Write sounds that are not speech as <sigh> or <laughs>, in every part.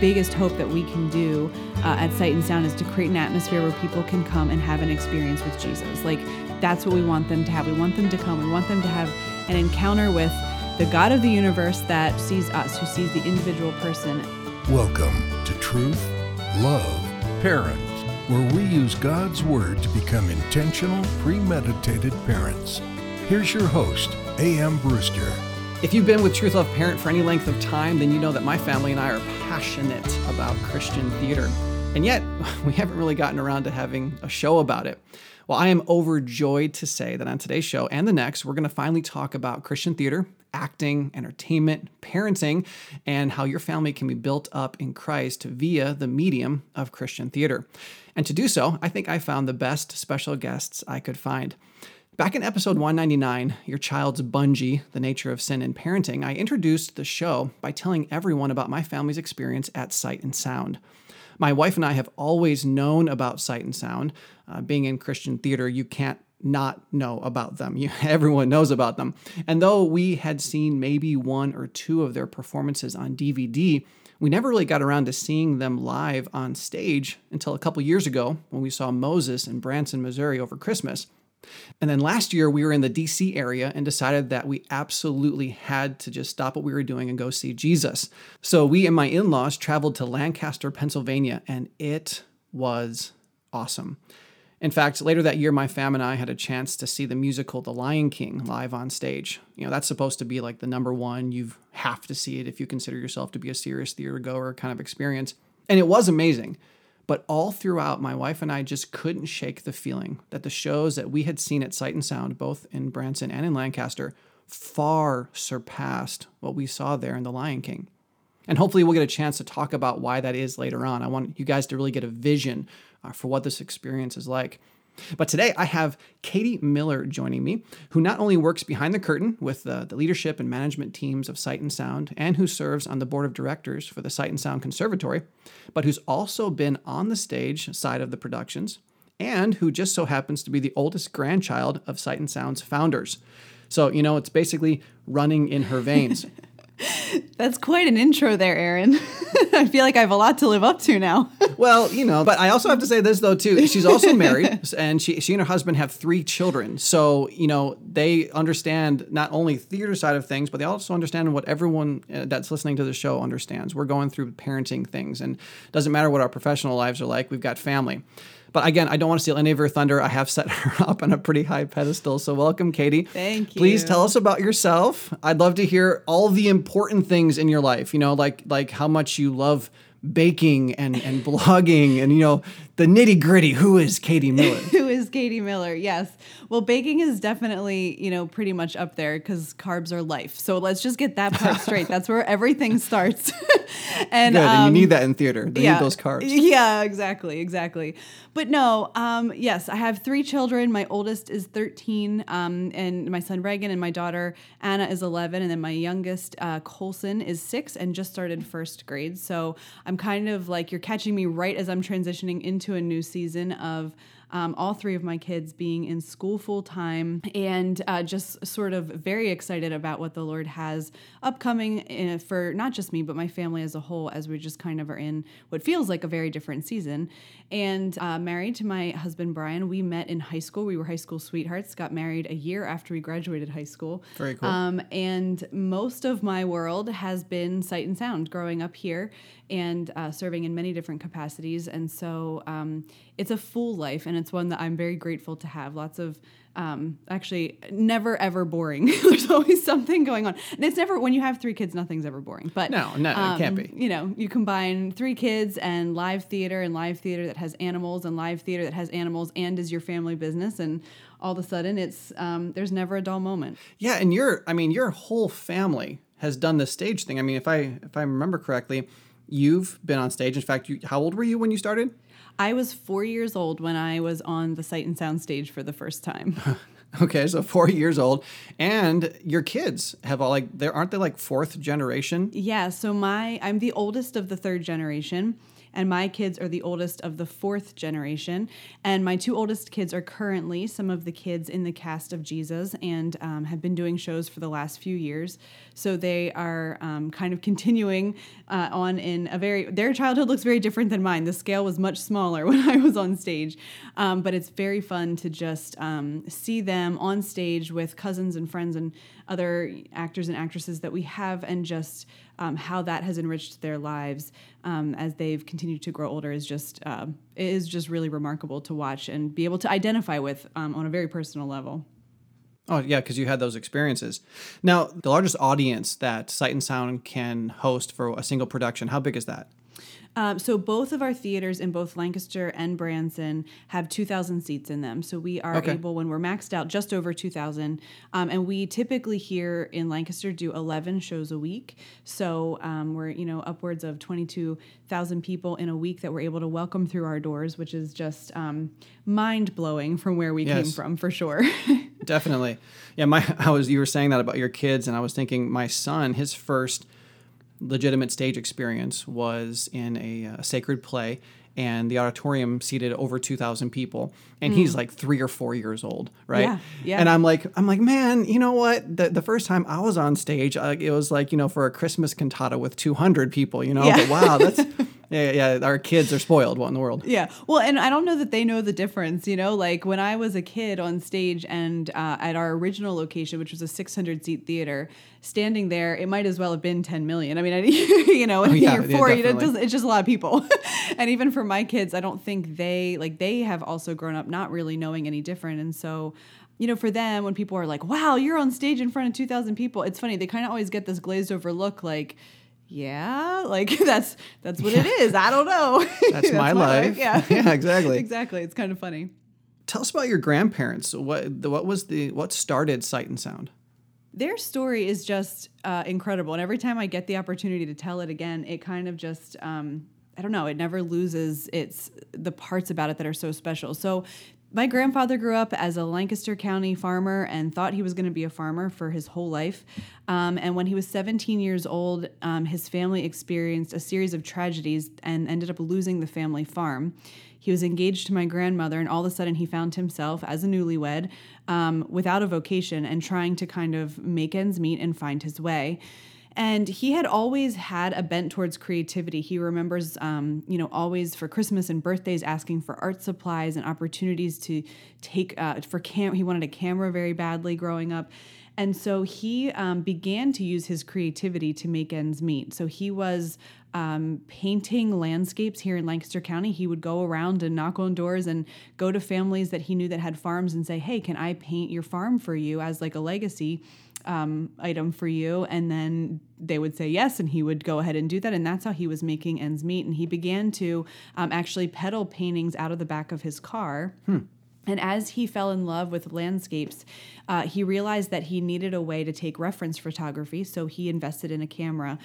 biggest hope that we can do uh, at Sight and Sound is to create an atmosphere where people can come and have an experience with Jesus. Like that's what we want them to have. We want them to come. We want them to have an encounter with the God of the universe that sees us, who sees the individual person. Welcome to Truth, Love, Parents, where we use God's Word to become intentional, premeditated parents. Here's your host, A.M. Brewster. If you've been with Truth Love Parent for any length of time, then you know that my family and I are passionate about Christian theater. And yet, <laughs> we haven't really gotten around to having a show about it. Well, I am overjoyed to say that on today's show and the next, we're going to finally talk about Christian theater, acting, entertainment, parenting, and how your family can be built up in Christ via the medium of Christian theater. And to do so, I think I found the best special guests I could find. Back in episode 199, Your Child's Bungee, The Nature of Sin and Parenting, I introduced the show by telling everyone about my family's experience at Sight and Sound. My wife and I have always known about Sight and Sound. Uh, being in Christian theater, you can't not know about them. You, <laughs> everyone knows about them. And though we had seen maybe one or two of their performances on DVD, we never really got around to seeing them live on stage until a couple years ago when we saw Moses in Branson, Missouri over Christmas. And then last year, we were in the DC area and decided that we absolutely had to just stop what we were doing and go see Jesus. So we and my in laws traveled to Lancaster, Pennsylvania, and it was awesome. In fact, later that year, my fam and I had a chance to see the musical The Lion King live on stage. You know, that's supposed to be like the number one. You have to see it if you consider yourself to be a serious theater goer kind of experience. And it was amazing. But all throughout, my wife and I just couldn't shake the feeling that the shows that we had seen at Sight and Sound, both in Branson and in Lancaster, far surpassed what we saw there in The Lion King. And hopefully, we'll get a chance to talk about why that is later on. I want you guys to really get a vision uh, for what this experience is like. But today I have Katie Miller joining me, who not only works behind the curtain with the, the, leadership and management teams of Sight and Sound, and who serves on the board of directors for the Sight and Sound Conservatory, but who's also been on the stage side of the productions, and who just so happens to be the oldest grandchild of Sight and Sound's founders. So, you know, it's basically running in her veins. <laughs> That's quite an intro there, Aaron. <laughs> I feel like I have a lot to live up to now. <laughs> well, you know, but I also have to say this though too. She's also <laughs> married, and she she and her husband have three children. So you know they understand not only theater side of things, but they also understand what everyone uh, that's listening to the show understands. We're going through parenting things, and it doesn't matter what our professional lives are like. We've got family. But again, I don't want to steal any of her thunder. I have set <laughs> her up on a pretty high pedestal. So welcome, Katie. Thank you. Please tell us about yourself. I'd love to hear all the important things in your life. You know, like like how much you love baking and, and <laughs> blogging and you know the nitty gritty who is katie miller? <laughs> Who is katie miller? Yes. Well baking is definitely you know pretty much up there because carbs are life. So let's just get that part straight. That's where everything <laughs> starts. <laughs> And, Good, um, and you um, need that in theater. They yeah, need those carbs. Yeah exactly exactly. But no um, yes i have three children. My oldest is 13 um, and my son reagan and my daughter anna is 11 and then my youngest uh, colson is six and just started first grade. So i'm I'm kind of like you're catching me right as I'm transitioning into a new season of um, all three of my kids being in school full time and uh, just sort of very excited about what the Lord has upcoming in, uh, for not just me, but my family as a whole, as we just kind of are in what feels like a very different season. And uh, married to my husband, Brian, we met in high school. We were high school sweethearts, got married a year after we graduated high school. Very cool. Um, and most of my world has been sight and sound growing up here and uh, serving in many different capacities. And so um, it's a full life, and it's one that I'm very grateful to have. Lots of um, actually never ever boring. <laughs> There's always something going on, and it's never when you have three kids, nothing's ever boring. But no, no, um, it can't be. You know, you combine three kids and live theater, and live theater that has animals, and live theater that has animals, and is your family business, and all of a sudden, it's um, there's never a dull moment. Yeah, and your, I mean, your whole family has done the stage thing. I mean, if I if I remember correctly, you've been on stage. In fact, you, how old were you when you started? I was four years old when I was on the Sight and Sound stage for the first time. <laughs> okay, so four years old, and your kids have all like they aren't they like fourth generation? Yeah. So my I'm the oldest of the third generation. And my kids are the oldest of the fourth generation. And my two oldest kids are currently some of the kids in the cast of Jesus and um, have been doing shows for the last few years. So they are um, kind of continuing uh, on in a very, their childhood looks very different than mine. The scale was much smaller <laughs> when I was on stage, um, but it's very fun to just um, see them on stage with cousins and friends and other actors and actresses that we have and just um, how that has enriched their lives um, as they've continued to grow older is just uh, is just really remarkable to watch and be able to identify with um, on a very personal level. Oh yeah, because you had those experiences. Now, the largest audience that Sight and Sound can host for a single production, how big is that? Um, so both of our theaters in both Lancaster and Branson have 2,000 seats in them. So we are Okay. able, when we're maxed out, just over 2,000. Um, and we typically here in Lancaster do 11 shows a week. So um, we're you know upwards of 22,000 people in a week that we're able to welcome through our doors, which is just um, mind blowing from where we came from for sure. <laughs> Definitely. Yeah, my <laughs> I was you were saying that about your kids and I was thinking my son his first legitimate stage experience was in a, uh sacred play and the auditorium seated over 2000 people and he's like 3 or 4 years old, right? Yeah, yeah. And I'm like I'm like, "Man, you know what? The the first time I was on stage, uh, it was like, you know, for a Christmas cantata with 200 people, you know? Yeah. But wow, that's <laughs> yeah, yeah, our kids are spoiled. What in the world? Yeah. Well, and I don't know that they know the difference, you know, like when I was a kid on stage and uh, at our original location, which was a 600 seat theater, standing there, it might as well have been 10 million. I mean, I, <laughs> you know, when Oh, yeah, you're yeah, four, you know, it doesn't- it's just a lot of people. <laughs> and even for my kids, I don't think they, like, they have also grown up not really knowing any different. And so, you know, for them, when people are like, wow, you're on stage in front of 2,000 people, it's funny. They kind of always get this glazed over look like, yeah, like <laughs> that's that's what it is. I don't know. <laughs> That's my life. <laughs> Yeah. Yeah, exactly. exactly. It's kind of funny. Tell us about your grandparents. What the, what was the what started Sight and Sound? Their story is just uh, incredible, and every time I get the opportunity to tell it again, it kind of just um, I don't know. It never loses its the parts about it that are so special. So. My grandfather grew up as a Lancaster County farmer and thought he was going to be a farmer for his whole life. Um, and when he was 17 years old, um, his family experienced a series of tragedies and ended up losing the family farm. He was engaged to my grandmother, and all of a sudden, he found himself as a newlywed um, without a vocation and trying to kind of make ends meet and find his way. And he had always had a bent towards creativity. He remembers, um, you know, always for Christmas and birthdays asking for art supplies and opportunities to take uh, for cam. He wanted a camera very badly growing up. And so he um, began to use his creativity to make ends meet. So he was um, painting landscapes here in Lancaster County. He would go around and knock on doors and go to families that he knew that had farms and say, "Hey, can I paint your farm for you as like a legacy?" Um, item for you. And then they would say yes and he would go ahead and do that. And that's how he was making ends meet. And he began to um, actually peddle paintings out of the back of his car and as he fell in love with landscapes, uh, he realized that he needed a way to take reference photography. So he invested in a camera.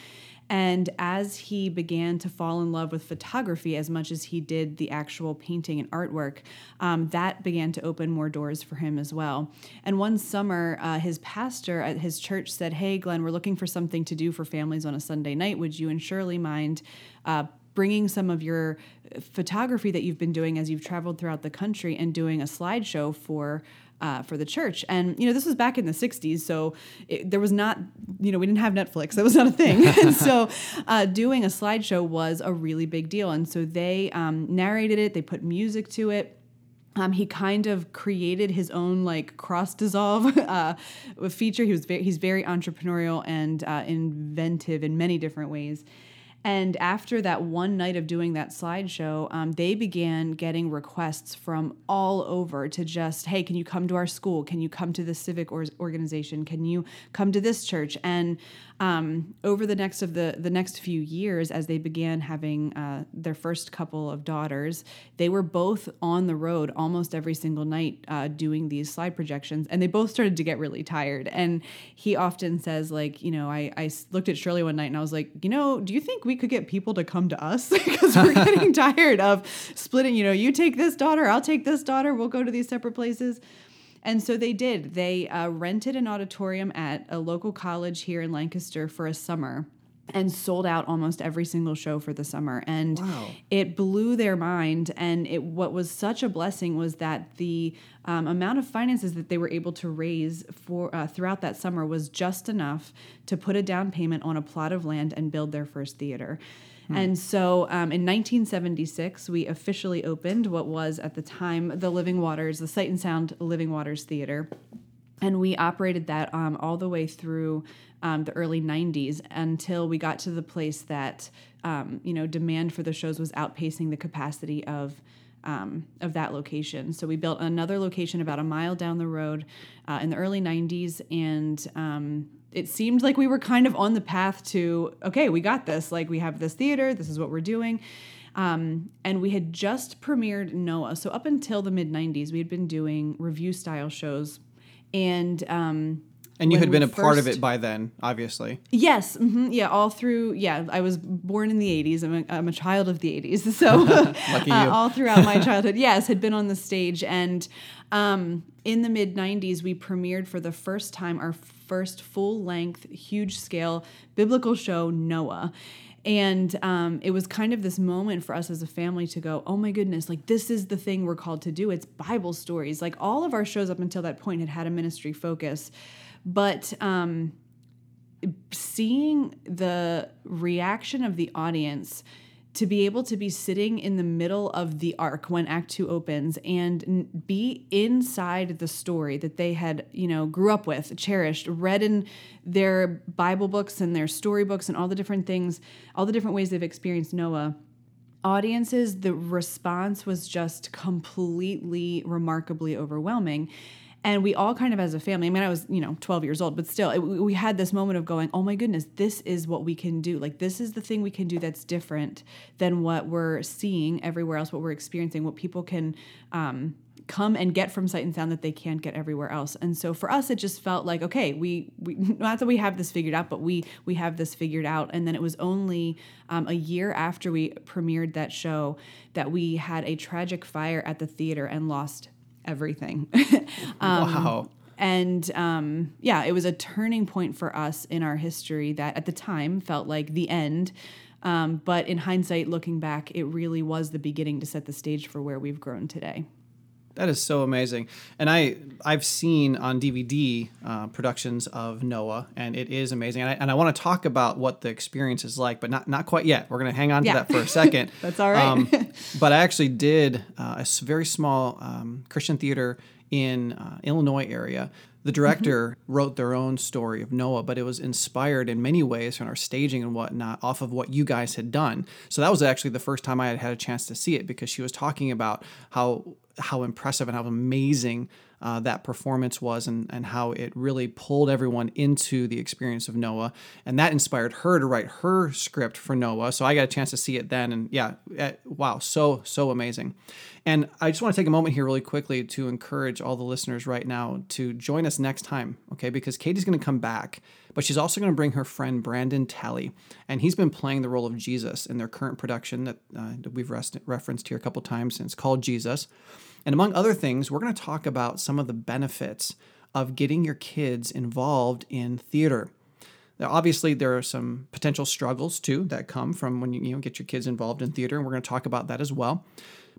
And as he began to fall in love with photography as much as he did the actual painting and artwork, um, that began to open more doors for him as well. And one summer, uh, his pastor at his church said, Hey, Glenn, we're looking for something to do for families on a Sunday night. Would you and Shirley mind? Uh, bringing some of your photography that you've been doing as you've traveled throughout the country and doing a slideshow for uh, for the church. And you know, this was back in the '60s, so it, there was not, you know, we didn't have Netflix. That was not a thing. <laughs> and so, uh, doing a slideshow was a really big deal. And so they um, narrated it. They put music to it. Um, he kind of created his own like cross dissolve <laughs> uh, feature. He was very, he's very entrepreneurial and uh, inventive in many different ways. And after that one night of doing that slideshow, um, they began getting requests from all over to just, hey, can you come to our school? Can you come to this civic or- organization? Can you come to this church? And um, over the next of the the next few years, as they began having uh, their first couple of daughters, they were both on the road almost every single night uh, doing these slide projections, and they both started to get really tired. And he often says, like, you know, I I looked at Shirley one night and I was like, you know, do you think we could get people to come to us <laughs> because we're getting <laughs> tired of splitting? You know, you take this daughter, I'll take this daughter, we'll go to these separate places. And so they did. They uh, rented an auditorium at a local college here in Lancaster for a summer. and sold out almost every single show for the summer and Wow. it blew their mind and it what was such a blessing was that the um, amount of finances that they were able to raise for uh, throughout that summer was just enough to put a down payment on a plot of land and build their first theater and so um, in 1976 we officially opened what was at the time the living waters the sight and sound living waters theater. And we operated that um, all the way through um, the early 90s until we got to the place that um, you know demand for the shows was outpacing the capacity of um, of that location. So we built another location about a mile down the road uh, in the early 90s and um, it seemed like we were kind of on the path to okay we got this. Like we have this theater. This is what we're doing. Um, and we had just premiered noah. So up until the mid 90s we had been doing review style shows. And um, And you had been a part of it by then, obviously. Yes, hmm yeah, all through. Yeah, I was born in the '80s. I'm a, I'm a child of the '80s, <laughs> so <laughs> Lucky uh, all throughout my <laughs> childhood, yes, had been on the stage. And um, in the mid '90s, we premiered for the first time our first full length, huge scale biblical show, Noah. And um, it was kind of this moment for us as a family to go, oh my goodness, like this is the thing we're called to do. It's Bible stories. Like all of our shows up until that point had had a ministry focus. But um, seeing the reaction of the audience to be able to be sitting in the middle of the ark when act 2 opens and be inside the story that they had you know grew up with cherished read in their bible books and their storybooks and all the different things all the different ways they've experienced noah audiences the response was just completely remarkably overwhelming and we all kind of as a family i mean i was you know 12 years old but still it, we had this moment of going oh my goodness this is what we can do. Like this is the thing we can do that's different than what we're seeing everywhere else what we're experiencing what people can um, come and get from sight and sound that they can't get everywhere else. And so for us it just felt like okay we, we <laughs> not that we have this figured out but we we have this figured out. And then it was only um, a year after we premiered that show that we had a tragic fire at the theater and lost everything <laughs> Um, wow. and um, yeah, it was a turning point for us in our history that at the time felt like the end. Um, but in hindsight, looking back, it really was the beginning to set the stage for where we've grown today. That is so amazing, and I I've seen on DVD uh, productions of Noah, and it is amazing. And I, and I want to talk about what the experience is like, but not not quite yet. We're going to hang on Yeah. to that for a second. <laughs> That's all right. but I actually did uh, a very small um, Christian theater in uh, Illinois area. The director wrote their own story of Noah, but it was inspired in many ways from our staging and whatnot off of what you guys had done. So that was actually the first time I had had a chance to see it because she was talking about how how impressive and how amazing uh, that performance was and, and how it really pulled everyone into the experience of Noah. And that inspired her to write her script for Noah. So I got a chance to see it then. And yeah, eh, wow, so, so amazing. And I just want to take a moment here really quickly to encourage all the listeners right now to join us next time, okay? Because Katie's going to come back, but she's also going to bring her friend Brandon Talley. And he's been playing the role of Jesus in their current production that, uh, that we've rest- referenced here a couple times, and it's called Jesus. And among other things, we're going to talk about some of the benefits of getting your kids involved in theater. Now, obviously, there are some potential struggles too that come from when you, you know, get your kids involved in theater, and we're going to talk about that as well.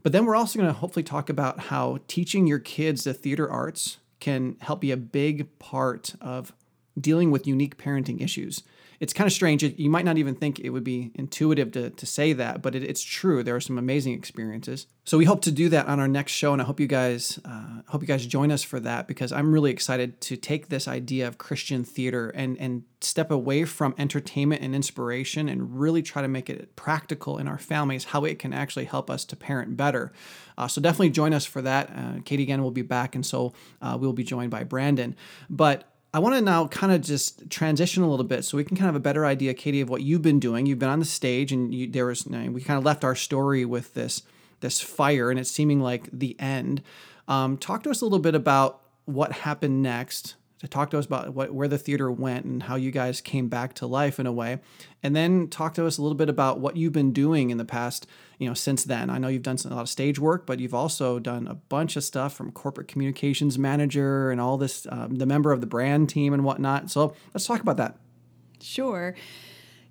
But then we're also going to hopefully talk about how teaching your kids the theater arts can help be a big part of dealing with unique parenting issues. It's kind of strange. You might not even think it would be intuitive to, to say that, but it, it's true. There are some amazing experiences. So we hope to do that on our next show, and I hope you guys uh, hope you guys join us for that because I'm really excited to take this idea of Christian theater and and step away from entertainment and inspiration and really try to make it practical in our families how it can actually help us to parent better. Uh, so definitely join us for that. Uh, Katie again will be back, and so uh, we'll be joined by Brandon. But I want to now kind of just transition a little bit so we can kind of have a better idea, Katie, of what you've been doing. You've been on the stage, and you, there was we kind of left our story with this this fire, and it's seeming like the end. Um, talk to us a little bit about what happened next. To talk to us about what where the theater went and how you guys came back to life in a way, and then talk to us a little bit about what you've been doing in the past, you know, since then. I know you've done a lot of stage work, but you've also done a bunch of stuff from corporate communications manager and all this, um, the member of the brand team and whatnot. So let's talk about that. Sure.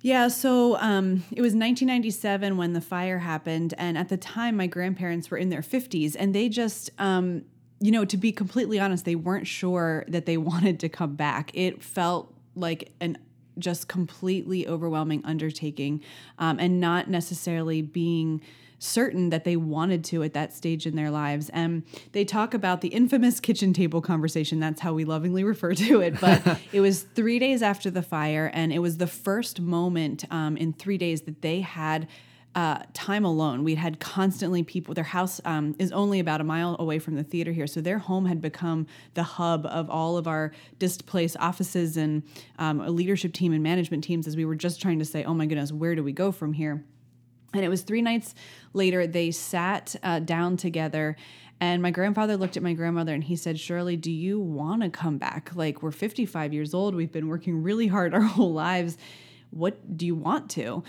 Yeah, so um, it was 1997 when the fire happened, and at the time, my grandparents were in their 50s, and they just, um, you know, to be completely honest, they weren't sure that they <laughs> wanted to come back. It felt like an just completely overwhelming undertaking, um, and not necessarily being certain that they wanted to at that stage in their lives. And they talk about the infamous kitchen table conversation. That's how we lovingly <laughs> refer to it. But <laughs> it was three days after the fire, and it was the first moment um, in three days that they had. Uh, time alone. We'd had constantly people. Their house um, is only about a mile away from the theater here, so their home had become the hub of all of our displaced offices and um, leadership team and management teams. As we were just trying to say, "Oh my goodness, where do we go from here?" And it was three nights later, they sat uh, down together. And my grandfather looked at my grandmother and he said, Shirley, do you want to come back? Like, we're 55 years old. We've been working really hard <laughs> our whole lives. What do you want to?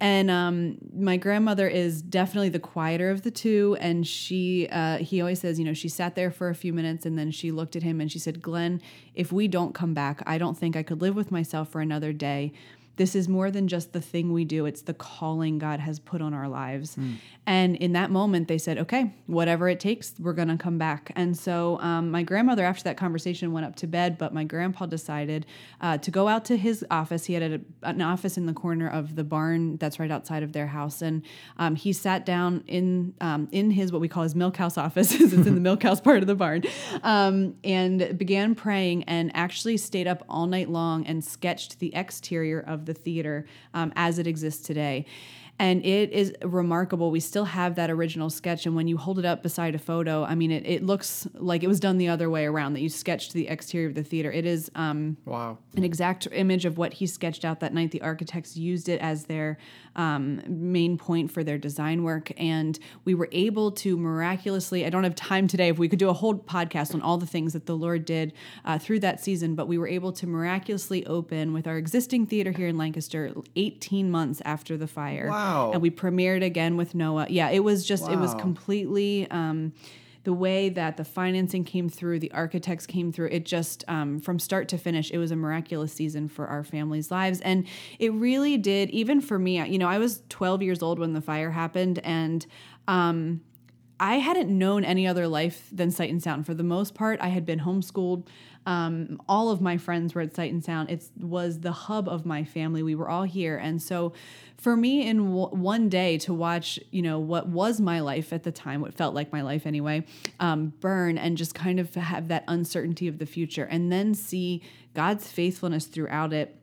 And um, my grandmother is definitely the quieter of the two. And she, uh, he always says, you know, she sat there for a few minutes and then she looked at him and she said, Glenn, if we don't come back, I don't think I could live with myself for another day this is more than just the thing we do, it's the calling God has put on our lives. Mm. And in that moment, they said, okay, whatever it takes, we're going to come back. And so um, my grandmother, after that conversation, went up to bed, but my grandpa decided uh, to go out to his office. He had a, an office in the corner of the barn that's right outside of their house. And um, he sat down in, um, in his, what we call his milk house office, <laughs> it's in the milk house part of the barn, um, and began praying and actually stayed up all night long and sketched the exterior of the theater um, as it exists today. And it is remarkable. We still have that original sketch. And when you hold it up beside a photo, I mean, it, it looks like it was done the other way around, that you sketched the exterior of the theater. It is um, wow. an exact image of what he sketched out that night. The architects used it as their um, main point for their design work. And we were able to miraculously, I don't have time today, if we could do a whole podcast on all the things that the Lord did uh, through that season, but we were able to miraculously open with our existing theater here in Lancaster 18 months after the fire. Wow. And we premiered again with Noah. Yeah, it was just, wow. it was completely. Um, the way that the financing came through, the architects came through, it just um, from start to finish, it was a miraculous season for our family's lives. And it really did, even for me, you know, I was 12 years old when the fire happened, and um, I hadn't known any other life than Sight and Sound. For the most part, I had been homeschooled. Um, all of my friends were at Sight and Sound. It was the hub of my family. We were all here, and so for me, in w- one day to watch, you know, what was my life at the time, what felt like my life anyway, um, burn, and just kind of have that uncertainty of the future, and then see God's faithfulness throughout it.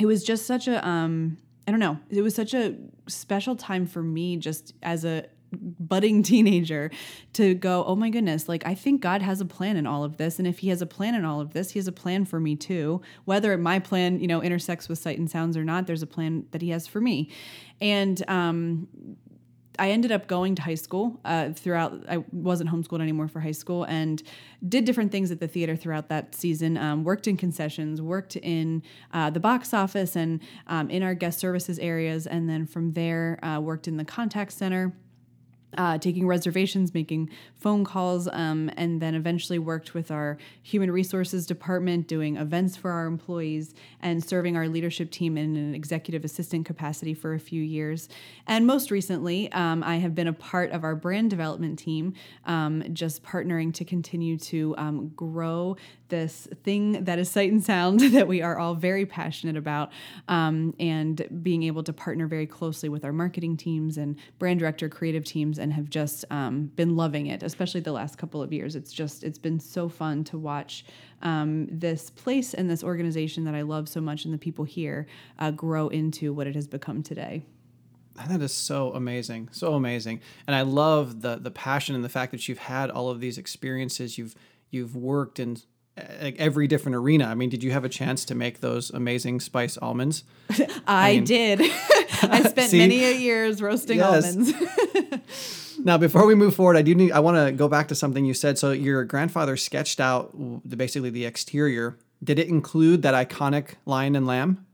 It was just such a um, I don't know. It was such a special time for me just as a budding <laughs> teenager to go, oh my goodness, like I think God has a plan in all of this. And if he has a plan in all of this, he has a plan for me too. Whether my plan, you know, intersects with sight and sounds or not, there's a plan that he has for me. And um I ended up going to high school uh, throughout. I wasn't homeschooled anymore for high school, and did different things at the theater throughout that season. Um, worked in concessions, worked in uh, the box office, and um, in our guest services areas, and then from there uh, worked in the contact center uh, taking reservations, making phone calls, um, and then eventually worked with our human resources department, doing events for our employees, and serving our leadership team in an executive assistant capacity for a few years. And most recently, um, I have been a part of our brand development team, um, just partnering to continue to um, grow this thing that is sight and sound <laughs> that we are all very passionate about, um, and being able to partner very closely with our marketing teams and brand director creative teams, and have just um, been loving it, especially the last couple of years. It's just it's been so fun to watch um, this place and this organization that I love so much, and the people here uh, grow into what it has become today. That is so amazing, so amazing, and I love the the passion and the fact that you've had all of these experiences. You've you've worked in every different arena. I mean, did you have a chance to make those amazing spice almonds? <laughs> I, I mean, did. <laughs> I <laughs> spent many years roasting yes. almonds. Now, before we move forward, I do need I want to go back to something you said. So your grandfather sketched out the, basically the exterior. Did it include that iconic lion and lamb?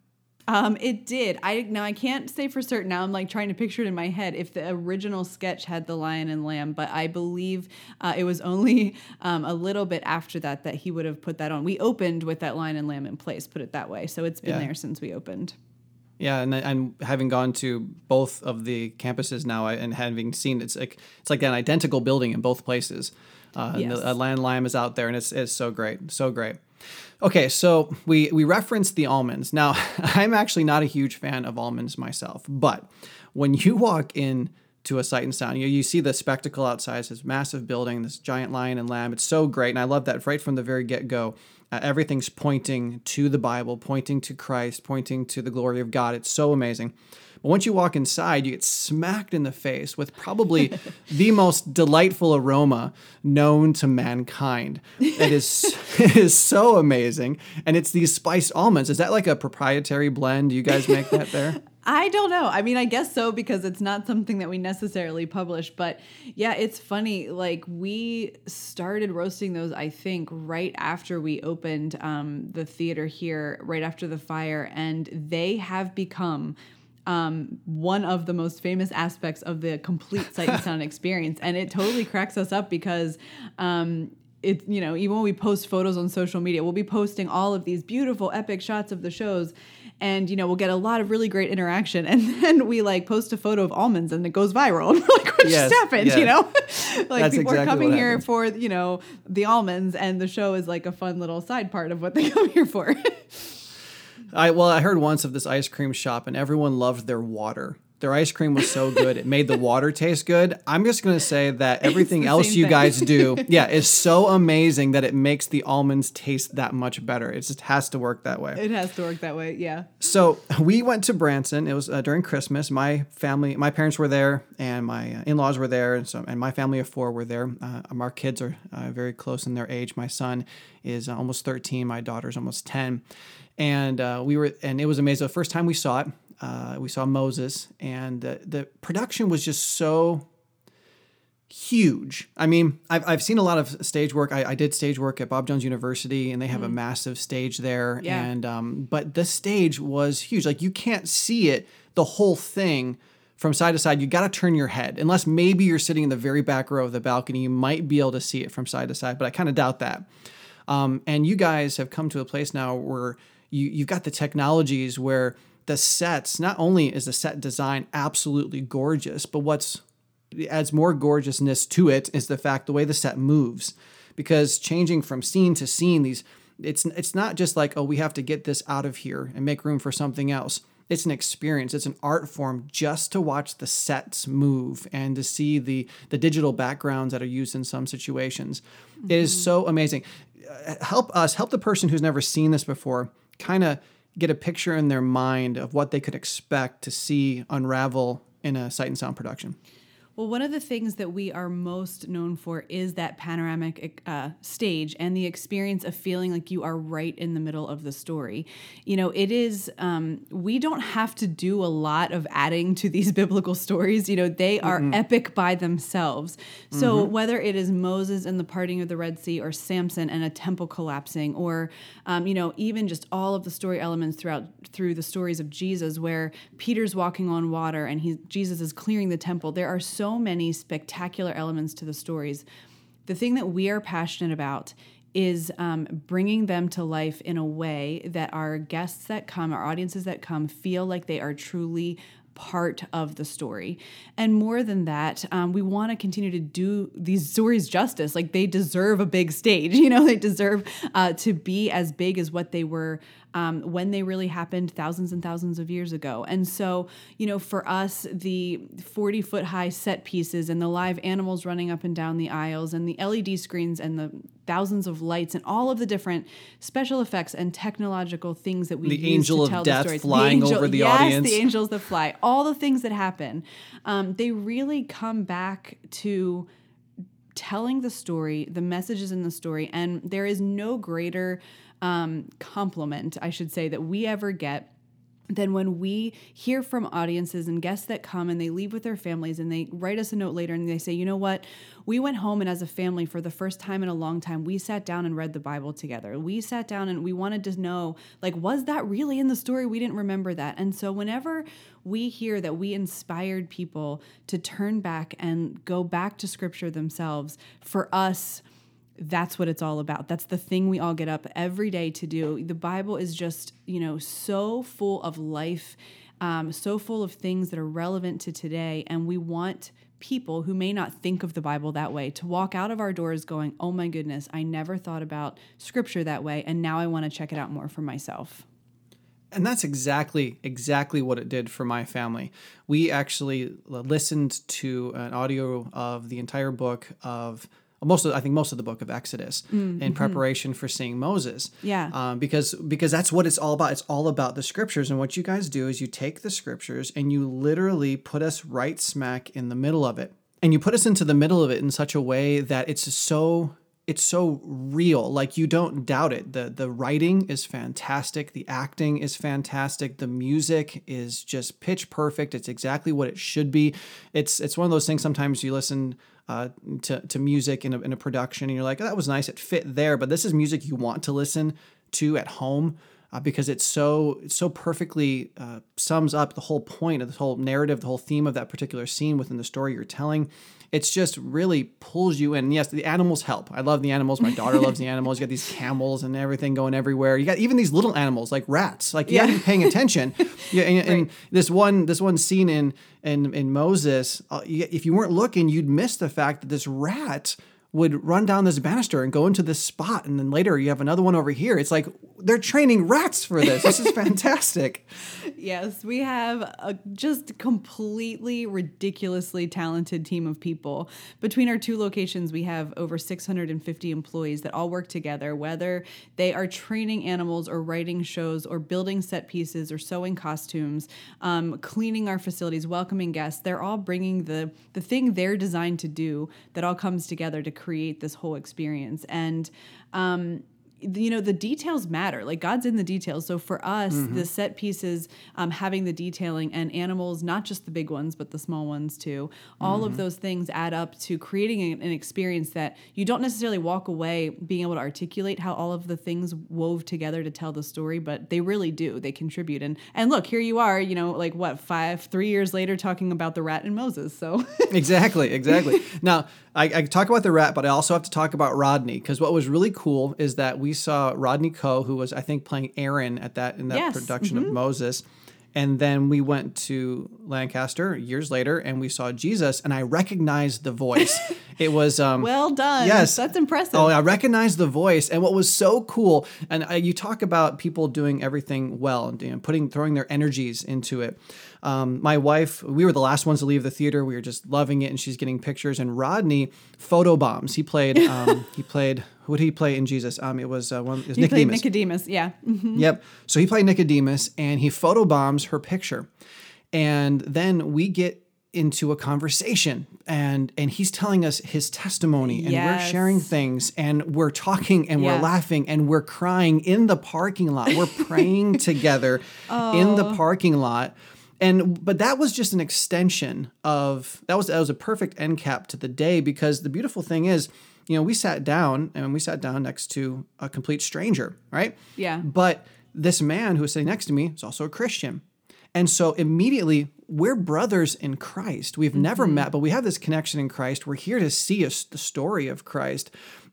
Um, it did. I now I can't say for certain. Now I'm like trying to picture it in my head if the original sketch had the lion and lamb, but I believe uh, it was only um, a little bit after that that he would have put that on. We opened with that lion and lamb in place, put it that way. So it's been yeah. there since we opened. Yeah, and and having gone to both of the campuses now and having seen it's like it's like an identical building in both places. Uh, Yes. the, uh, Land Lime is out there, and it's it's so great, so great. Okay, so we we referenced the almonds. Now, <laughs> I'm actually not a huge fan of almonds myself, but when you walk in to a sight and sound, you you see the spectacle outside, this massive building, this giant lion and lamb. It's so great, and I love that right from the very get go. Uh, everything's pointing to the Bible, pointing to Christ, pointing to the glory of God. It's so amazing. But once you walk inside, you get smacked in the face with probably <laughs> the most delightful aroma known to mankind. It is, <laughs> it is so amazing. And it's these spiced almonds. Is that like a proprietary blend? You guys make that there? <laughs> I don't know. I mean, I guess so because it's not something that we necessarily publish. But yeah, it's funny. Like we started roasting those, I think, right after we opened um, the theater here, right after the fire, and they have become um, one of the most famous aspects of the complete sight and sound <laughs> experience. And it totally cracks us up because. Um, it you know even when we post photos on social media we'll be posting all of these beautiful epic shots of the shows and you know we'll get a lot of really great interaction. <laughs> And then we like post a photo of almonds and it goes viral. <laughs> And we're like what Yes, just happened you know? <laughs> Like That's people exactly are coming here for you know the almonds and the show is like a fun little side part of what they come here for. I well, I heard once of this ice cream shop, and everyone loved their water. Their ice cream was so good; it made the water taste good. I'm just gonna say that everything else you thing. guys do, <laughs> yeah, is so amazing that it makes the almonds taste that much better. It just has to work that way. it has to work that way yeah So we went to Branson. It was uh, during Christmas. My family, my parents were there, and my uh, in-laws were there, and so and my family of four were there. Uh, our kids are uh, very close in their age. My son is uh, almost thirteen. My daughter's almost ten, and uh, we were, and it was amazing. The first time we saw it, uh, we saw Moses, and the the production was just so huge. I mean, I've, I've seen a lot of stage work. I, I did stage work at Bob Jones University, and they have a massive stage there. Yeah. And um, but the stage was huge. Like you can't see it, the whole thing from side to side. You got to turn your head, unless maybe you're sitting in the very back row of the balcony. You might be able to see it from side to side, but I kind of doubt that. Um, and you guys have come to a place now where you you've got the technologies where the sets not only is the set design absolutely gorgeous, but what's adds more gorgeousness to it is the fact the way the set moves. Because changing from scene to scene these it's it's not just like oh we have to get this out of here and make room for something else. It's an experience. It's an art form just to watch the sets move and to see the the digital backgrounds that are used in some situations. It is so amazing. Uh, help us help the person who's never seen this before kind of get a picture in their mind of what they could expect to see unravel in a sight and sound production Well, one of the things that we are most known for is that panoramic uh, stage and the experience of feeling like you are right in the middle of the story. You know, it is, um, we don't have to do a lot of adding to these <laughs> biblical stories. You know, they are epic by themselves. So whether it is Moses and the parting of the Red Sea or Samson and a temple collapsing or, um, you know, even just all of the story elements throughout through the stories of Jesus where Peter's walking on water and he, Jesus is clearing the temple. There are so many spectacular elements to the stories. The thing that we are passionate about is um, bringing them to life in a way that our guests that come, our audiences that come, feel like they are truly part of the story. And more than that, um, we want to continue to do these stories justice. Like they deserve a big stage, <laughs> you know, they deserve uh, to be as big as what they were um, when they really happened thousands and thousands of years ago. And so, you know, for us, the 40 foot high set pieces and the live animals running up and down the aisles and the LED screens and the thousands of lights and all of the different special effects and technological things that we The use angel to of tell death the stories. flying over the yes, audience. the angels that fly, all the things that happen, um, they really come back to telling the story, the messages in the story, and there is no greater um, compliment, I should say, that we ever get than when we hear from audiences and guests that come and they leave with their families and they write us a note later and they say, you know what, we went home and as a family for the first time in a long time, we sat down and read the Bible together. We sat down and we wanted to know, like, was that really in the story? We didn't remember that. And so whenever we hear that we inspired people to turn back and go back to scripture themselves, for us, that's what it's all about. That's the thing we all get up every day to do. The Bible is just, you know, so full of life um, so full of things that are relevant to today. And we want people who may not think of the Bible that way to walk out of our doors going, oh my goodness, I never thought about scripture that way. And now I want to check it out more for myself. And that's exactly exactly what it did for my family. We actually listened to an audio of the entire book of most of I think most of the book of Exodus mm-hmm. in preparation for seeing Moses. Yeah. Um, because because that's what it's all about. It's all about the scriptures. And what you guys do is you take the scriptures and you literally put us right smack in the middle of it. And you put us into the middle of it in such a way that it's so it's so real like you don't doubt it. The the writing is fantastic. The acting is fantastic. The music is just pitch perfect. It's exactly what it should be. It's it's one of those things sometimes you listen uh, to, to music in a, in a production and you're like oh, that was nice. It fit there. But this is music you want to listen to at home uh, because it's so it so perfectly uh, sums up the whole point of the whole narrative, the whole theme of that particular scene within the story you're telling. It's just really pulls you in. Yes, the animals help. I love the animals. My daughter loves the <laughs> animals. You got these camels and everything going everywhere. You got even these little animals like rats. Like you yeah. gotta be paying attention. <laughs> yeah, and, right. and, this one this one scene in in in Moses, uh, if you weren't looking, you'd miss the fact that this rat would run down this banister and go into this spot and then later you have another one over here. It's like they're training rats for this. This is <laughs> fantastic. Yes we have a just completely ridiculously talented team of people. Between our two locations we have over 650 employees that all work together whether they are training animals or writing shows or building set pieces or sewing costumes um, cleaning our facilities welcoming guests. They're all bringing the the thing they're designed to do that all comes together to create this whole experience. And um, you know the details matter. Like god's in the details. So for us mm-hmm. the set pieces um, having the detailing and animals not just the big ones but the small ones too all mm-hmm. of those things add up to creating an, experience that you don't necessarily walk away being able to articulate how all of the things wove together to tell the story but they really do. They contribute. And and look here you are you know like what five three years later talking about the rat and moses. So <laughs> exactly exactly. Now I, I talk about the rat but i also have to talk about rodney because what was really cool is that we saw Rodney Coe, who was I think playing Aaron at that in that yes. production mm-hmm. of Moses. And then we went to Lancaster years later and we saw Jesus and I recognized the voice. <laughs> it was um, well done. Yes, that's impressive. Oh, I recognized the voice, and what was so cool. And uh, you talk about people doing everything well and you know, putting throwing their energies into it. Um, my wife, we were the last ones to leave the theater. We were just loving it, and she's getting pictures. And Rodney photo bombs. He played. <laughs> Um, he played. Who did he play in Jesus? Um, it was uh, one. It was he Nicodemus. Nicodemus. Yeah. Mm-hmm. Yep. So he played Nicodemus, and he photo bombs her picture, and then we get into a conversation and and he's telling us his testimony and yes. we're sharing things and we're talking and yeah. we're laughing and we're crying in the parking lot we're praying <laughs> together oh. in the oh. parking lot and but that was just an extension of that was that was a perfect end cap to the day because the beautiful thing is you know we sat down and we sat down next to a complete stranger right? Yeah. But this man who was sitting next to me is also a christian. And so immediately we're brothers in christ. We've mm-hmm. never met but we have this connection in christ. We're here to see us the story of christ.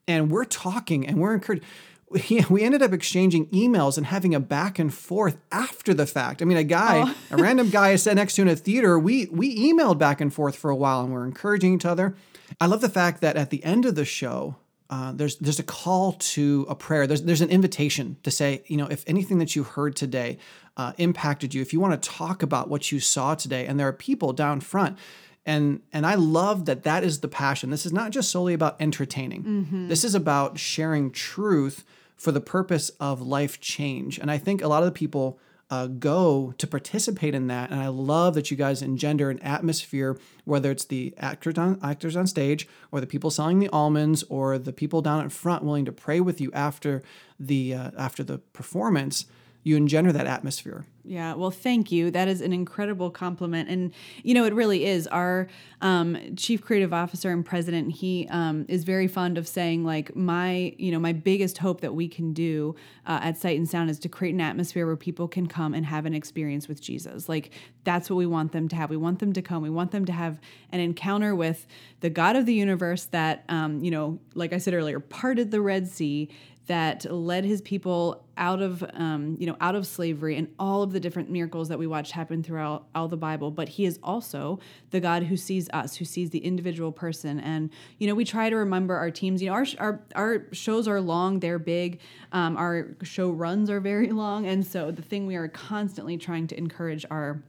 And we're talking and we're encouraged <laughs> we ended up exchanging emails and having a back and forth after the fact. I mean, a guy, oh. a random <laughs> guy I sat next to in a theater, we we emailed back and forth for a while and we're encouraging each other. I love the fact that at the end of the show, uh, there's there's a call to a prayer. There's there's an invitation to say, you know, if anything that you heard today uh, impacted you, if you want to talk about what you saw today, and there are people down front and and I love that that is the passion. This is not just solely about entertaining. Mm-hmm. This is about sharing truth for the purpose of life change. And I think a lot of the people uh, go to participate in that. And I love that you guys engender an atmosphere, whether it's the actors on, actors on stage, or the people selling the almonds, or the people down in front willing to pray with you after the uh, after the performance. You engender that atmosphere. Yeah, well, thank you. That is an incredible compliment, and you know it really is. Our um, chief creative officer and president, he um, is very fond of saying like my, you know, my biggest hope that we can do uh, at Sight and Sound is to create an atmosphere where people can come and have an experience with Jesus. Like that's what we want them to have. We want them to come. We want them to have an encounter with the God of the universe that, um, you know, like I said earlier, parted the Red Sea that led his people out of um, you know out of slavery and all of the different miracles that we watched happen throughout all the Bible. But he is also the God who sees us, who sees the individual person. And you know we try to remember our teams. You know our our, our shows are long, they're big. Um, our show runs are very <laughs> long, and so the thing we are constantly trying to encourage our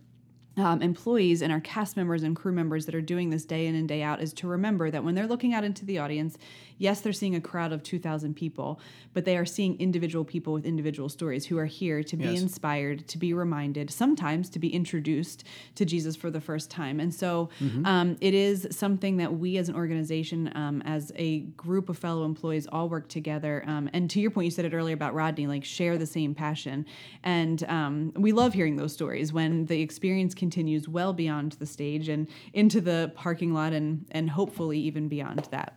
um, employees and our cast members and crew members that are doing this day in and day out is to remember that when they're looking out into the audience, yes, they're seeing a crowd of 2,000 people, but they are seeing individual people with individual stories who are here to be yes. inspired, to be reminded, sometimes to be introduced to Jesus for the first time. And so mm-hmm. um, it is something that we as an organization, um, as a group of fellow employees, all work together. Um, and to your point, you said it earlier about Rodney, like share the same passion. And um, we love hearing those stories when the experience continues well beyond the stage and into the parking lot and, and hopefully even beyond that.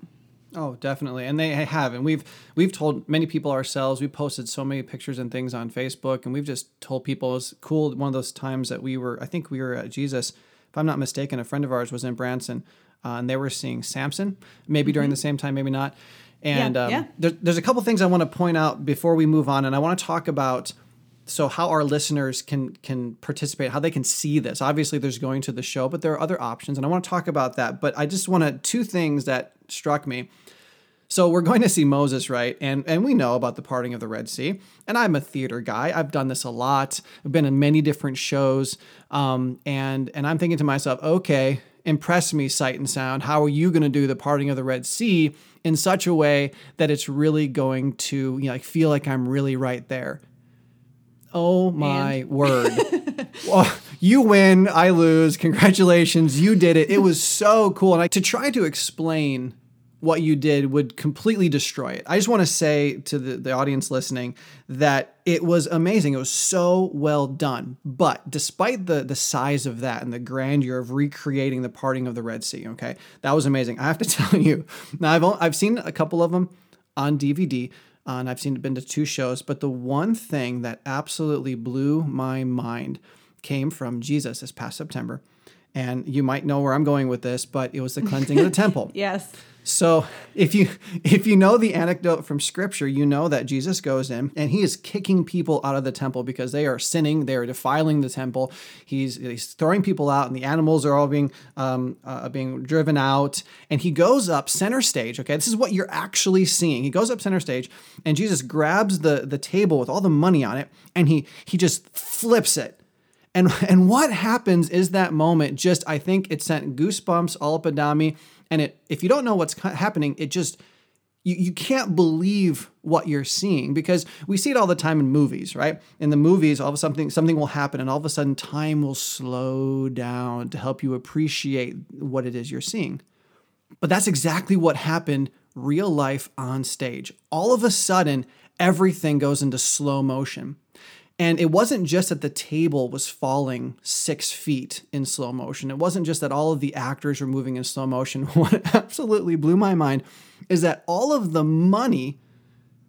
Oh, definitely, and they have, and we've we've told many people ourselves. We posted so many pictures and things on Facebook, and we've just told people it was cool. One of those times that we were, I think we were at Jesus, if I'm not mistaken, a friend of ours was in Branson, uh, and they were seeing Samson, maybe mm-hmm. during the same time, maybe not. And yeah, um, yeah. There, there's a couple things I want to point out before we move on, and I want to talk about so how our listeners can can participate how they can see this obviously there's going to the show but there are other options and i want to talk about that but i just want to two things that struck me so we're going to see Moses, right? And and we know about the parting of the Red Sea. And I'm a theater guy. I've done this a lot. I've been in many different shows. Um, and and I'm thinking to myself, okay, impress me, sight and sound. How are you going to do the parting of the Red Sea in such a way that it's really going to you know, like feel like I'm really right there? Oh my and? <laughs> word. well, you win, I lose. Congratulations, you did it. It was so cool. And I, to try to explain what you did would completely destroy it. I just want to say to the, the audience listening that it was amazing. It was so well done. But despite the the size of that and the grandeur of recreating the parting of the Red Sea, okay, that was amazing. I have to <laughs> tell you, now I've I've seen a couple of them on DVD. Uh, and I've seen been to two shows, but the one thing that absolutely blew my mind came from Jesus this past September. And you might know where I'm going with this, but it was the cleansing of the <laughs> temple. Yes. So if you <laughs> if you know the anecdote from scripture, you know that Jesus goes in and he is kicking people out of the temple because they are sinning, they are defiling the temple. He's he's throwing people out, and the animals are all being um, uh, being driven out. And he goes up center stage. Okay, this is what you're actually seeing. He goes up center stage, and Jesus grabs the the table with all the money on it, and he he just flips it. And, <laughs> and what happens is that moment just, I think it sent goosebumps all up and down me. And it, if you don't know what's happening, it just, you, you can't believe what you're seeing because we see it all the time in movies, right? In the movies, all of a sudden something will happen and all of a sudden time will slow down to help you appreciate what it is you're seeing. But that's exactly what happened real life on stage. All of a sudden, everything goes into slow motion. And it wasn't just that the table was falling six feet in slow motion. It wasn't just that all of the actors were moving in slow motion. <laughs> What absolutely blew my mind is that all of the money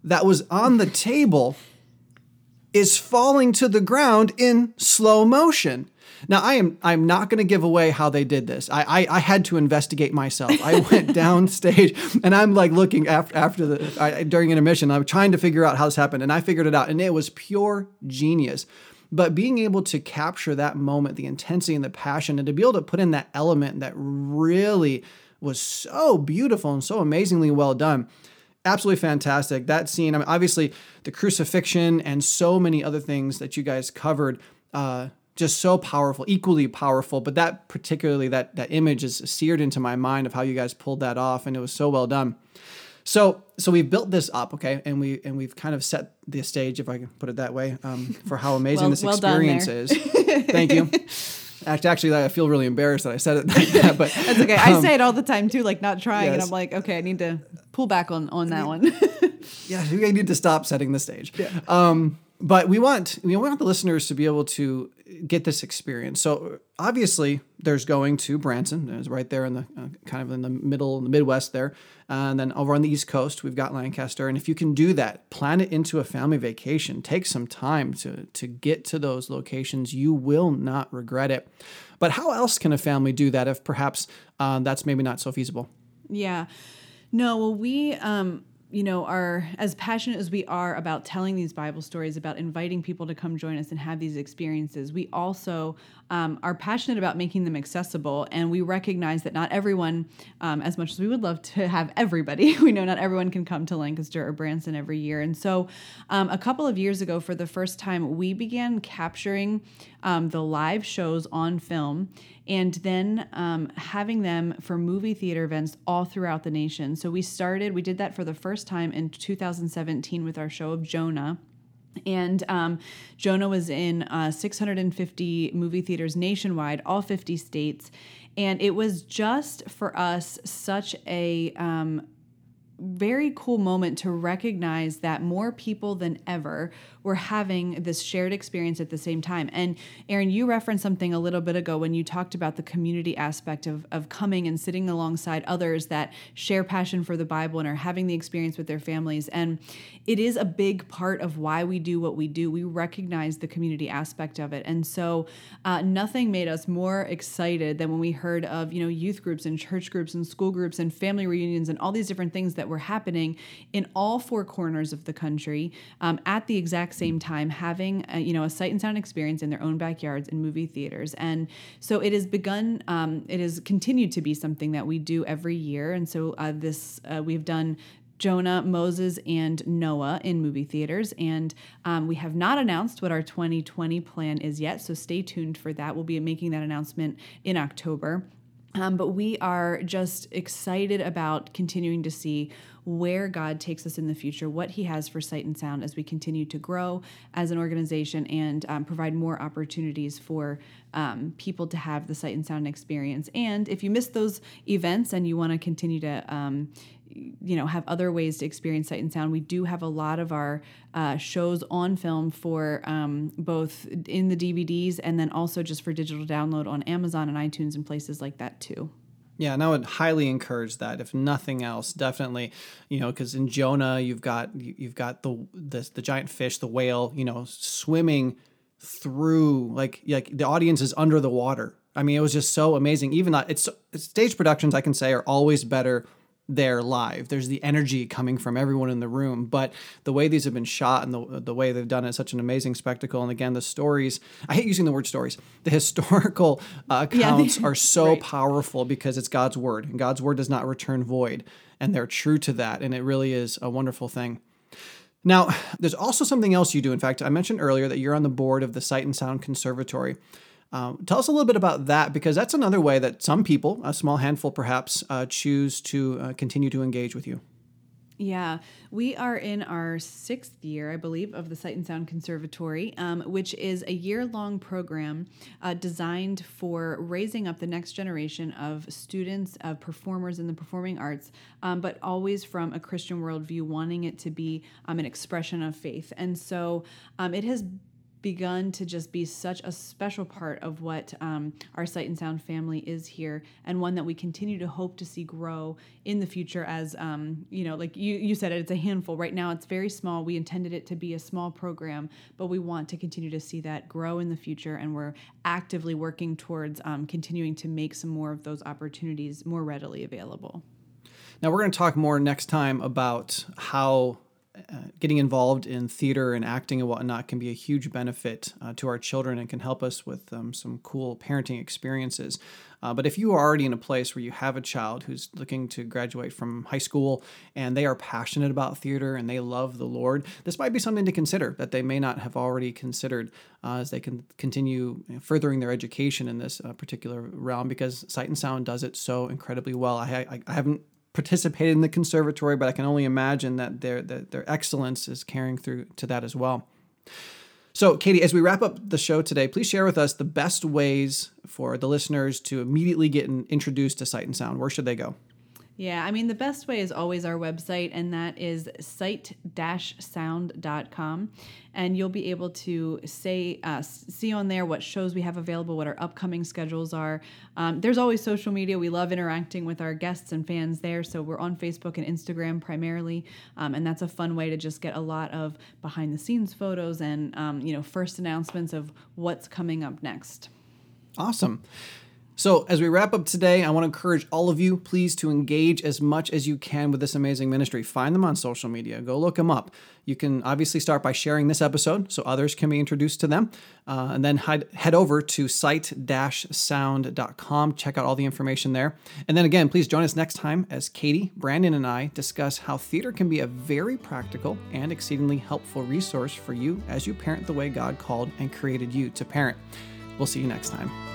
that was on the table is falling to the ground in slow motion. Now I am I'm not going to give away how they did this. I, I, I had to investigate myself. I went <laughs> downstage and I'm like looking after after the I, during intermission. I'm trying to figure out how this happened, and I figured it out, and it was pure genius. But being able to capture that moment, the intensity and the passion, and to be able to put in that element that really was so beautiful and so amazingly well done absolutely fantastic. That scene, I mean, obviously, the crucifixion and so many other things that you guys covered. Uh, just so powerful, equally powerful. But that particularly that that image is seared into my mind of how you guys pulled that off, and it was so well done. So so we've built this up, okay, and we and we've kind of set the stage, if I can put it that way, um, for how amazing well, this well experience is. Thank you. Actually, actually, I feel really embarrassed that I said it <laughs> like that, but <laughs> that's okay. Um, I say it all the time too, like not trying, yes. and I'm like, okay, I need to pull back on on that one. <laughs> yeah, we need to stop setting the stage. Yeah. Um, but we want we want the listeners to be able to get this experience. So obviously, there's going to Branson, it's right there in the uh, kind of in the middle, in the Midwest there, and then over on the East Coast, we've got Lancaster. And if you can do that, plan it into a family vacation. Take some time to to get to those locations. You will not regret it. But how else can a family do that if perhaps uh, that's maybe not so feasible? Yeah. No, well, we um, you know, are as passionate as we are about telling these Bible stories, about inviting people to come join us and have these experiences, we also um, are passionate about making them accessible. And we recognize that not everyone, um, as much as we would love to have everybody, <laughs> we know not everyone can come to Lancaster or Branson every year. And so, um, a couple of years ago, for the first time, we began capturing um, the live shows on film and then um, having them for movie theater events all throughout the nation. So we started, we did that for the first time in 2017 with our show of Jonah. And um, Jonah was in uh, 650 movie theaters nationwide, all 50 states. And it was just for us such a um, very cool moment to recognize that more people than ever were having this shared experience at the same time. And Aaron, you referenced something a little bit ago when you talked about the community aspect of, of coming and sitting alongside others that share passion for the Bible and are having the experience with their families. And it is a big part of why we do what we do. We recognize the community aspect of it. And so uh, nothing made us more excited than when we heard of, you know, youth groups and church groups and school groups and family reunions and all these different things that that were happening in all four corners of the country um, at the exact same time, having a, you know a sight and sound experience in their own backyards and movie theaters. And so it has begun. Um, it has continued to be something that we do every year. And so uh, this uh, we've done Jonah, Moses, and Noah in movie theaters. And um, we have not announced what our 2020 plan is yet, so stay tuned for that. We'll be making that announcement in October. Um, but we are just excited about continuing to see where God takes us in the future, what He has for Sight and Sound as we continue to grow as an organization and um, provide more opportunities for um, people to have the Sight and Sound experience. And if you missed those events and you want to continue to um, you know have other ways to experience sight and sound we do have a lot of our uh, shows on film for um, both in the dvds and then also just for digital download on amazon and itunes and places like that too yeah, and I would highly encourage that. If nothing else, definitely, you know, because in Jonah you've got you've got the, the the giant fish, the whale, you know, swimming through like like the audience is under the water. I mean, it was just so amazing. Even that it's, it's stage productions, I can say, are always better there live. There's the energy coming from everyone in the room, but the way these have been shot and the the way they've done it, such an amazing spectacle. And again, the stories. I hate using the word stories. The <laughs> historical uh, accounts yeah, are <laughs> so right. powerful because it's God's word, and God's word does not return void, and they're true to that. And it really is a wonderful thing. Now, there's also something else you do. In fact, I mentioned earlier that you're on the board of the Sight and Sound Conservatory. Um, tell us a little bit about that because that's another way that some people, a small handful perhaps, uh, choose to uh, continue to engage with you. Yeah, we are in our sixth year, I believe, of the Sight and Sound Conservatory, um, which is a year long program uh, designed for raising up the next generation of students, of performers in the performing arts, um, but always from a Christian worldview, wanting it to be um, an expression of faith. And so um, it has begun to just be such a special part of what um, our Sight and Sound family is here, and one that we continue to hope to see grow in the future. As um, you know, like you you said, it, it's a handful right now. It's very small. We intended it to be a small program, but we want to continue to see that grow in the future, and we're actively working towards um, continuing to make some more of those opportunities more readily available. Now we're going to talk more next time about how uh, getting involved in theater and acting and whatnot can be a huge benefit uh, to our children and can help us with um, some cool parenting experiences. Uh, but if you are already in a place where you have a child who's looking to graduate from high school and they are passionate about theater and they love the Lord, this might be something to consider that they may not have already considered uh, as they can continue furthering their education in this uh, particular realm because Sight and Sound does it so incredibly well. I, I, I haven't participated in the conservatory, but I can only imagine that their, their, their excellence is carrying through to that as well. So, Katie, as we wrap up the show today, please share with us the best ways for the listeners to immediately get introduced to Sight and Sound. Where should they go? Yeah, I mean, the best way is always our website, and that is sight-sound.com. And you'll be able to say, uh, see on there what shows we have available, what our upcoming schedules are. Um, there's always social media. We love interacting with our guests and fans there. So we're on Facebook and Instagram primarily. Um, and that's a fun way to just get a lot of behind the scenes photos and, um, you know, first announcements of what's coming up next. Awesome. So, as we wrap up today, I want to encourage all of you, please, to engage as much as you can with this amazing ministry. Find them on social media, go look them up. You can obviously start by sharing this episode so others can be introduced to them. Uh, and then head, head over to sight sound.com, check out all the information there. And then again, please join us next time as Katie, Brandon, and I discuss how theater can be a very practical and exceedingly helpful resource for you as you parent the way God called and created you to parent. We'll see you next time.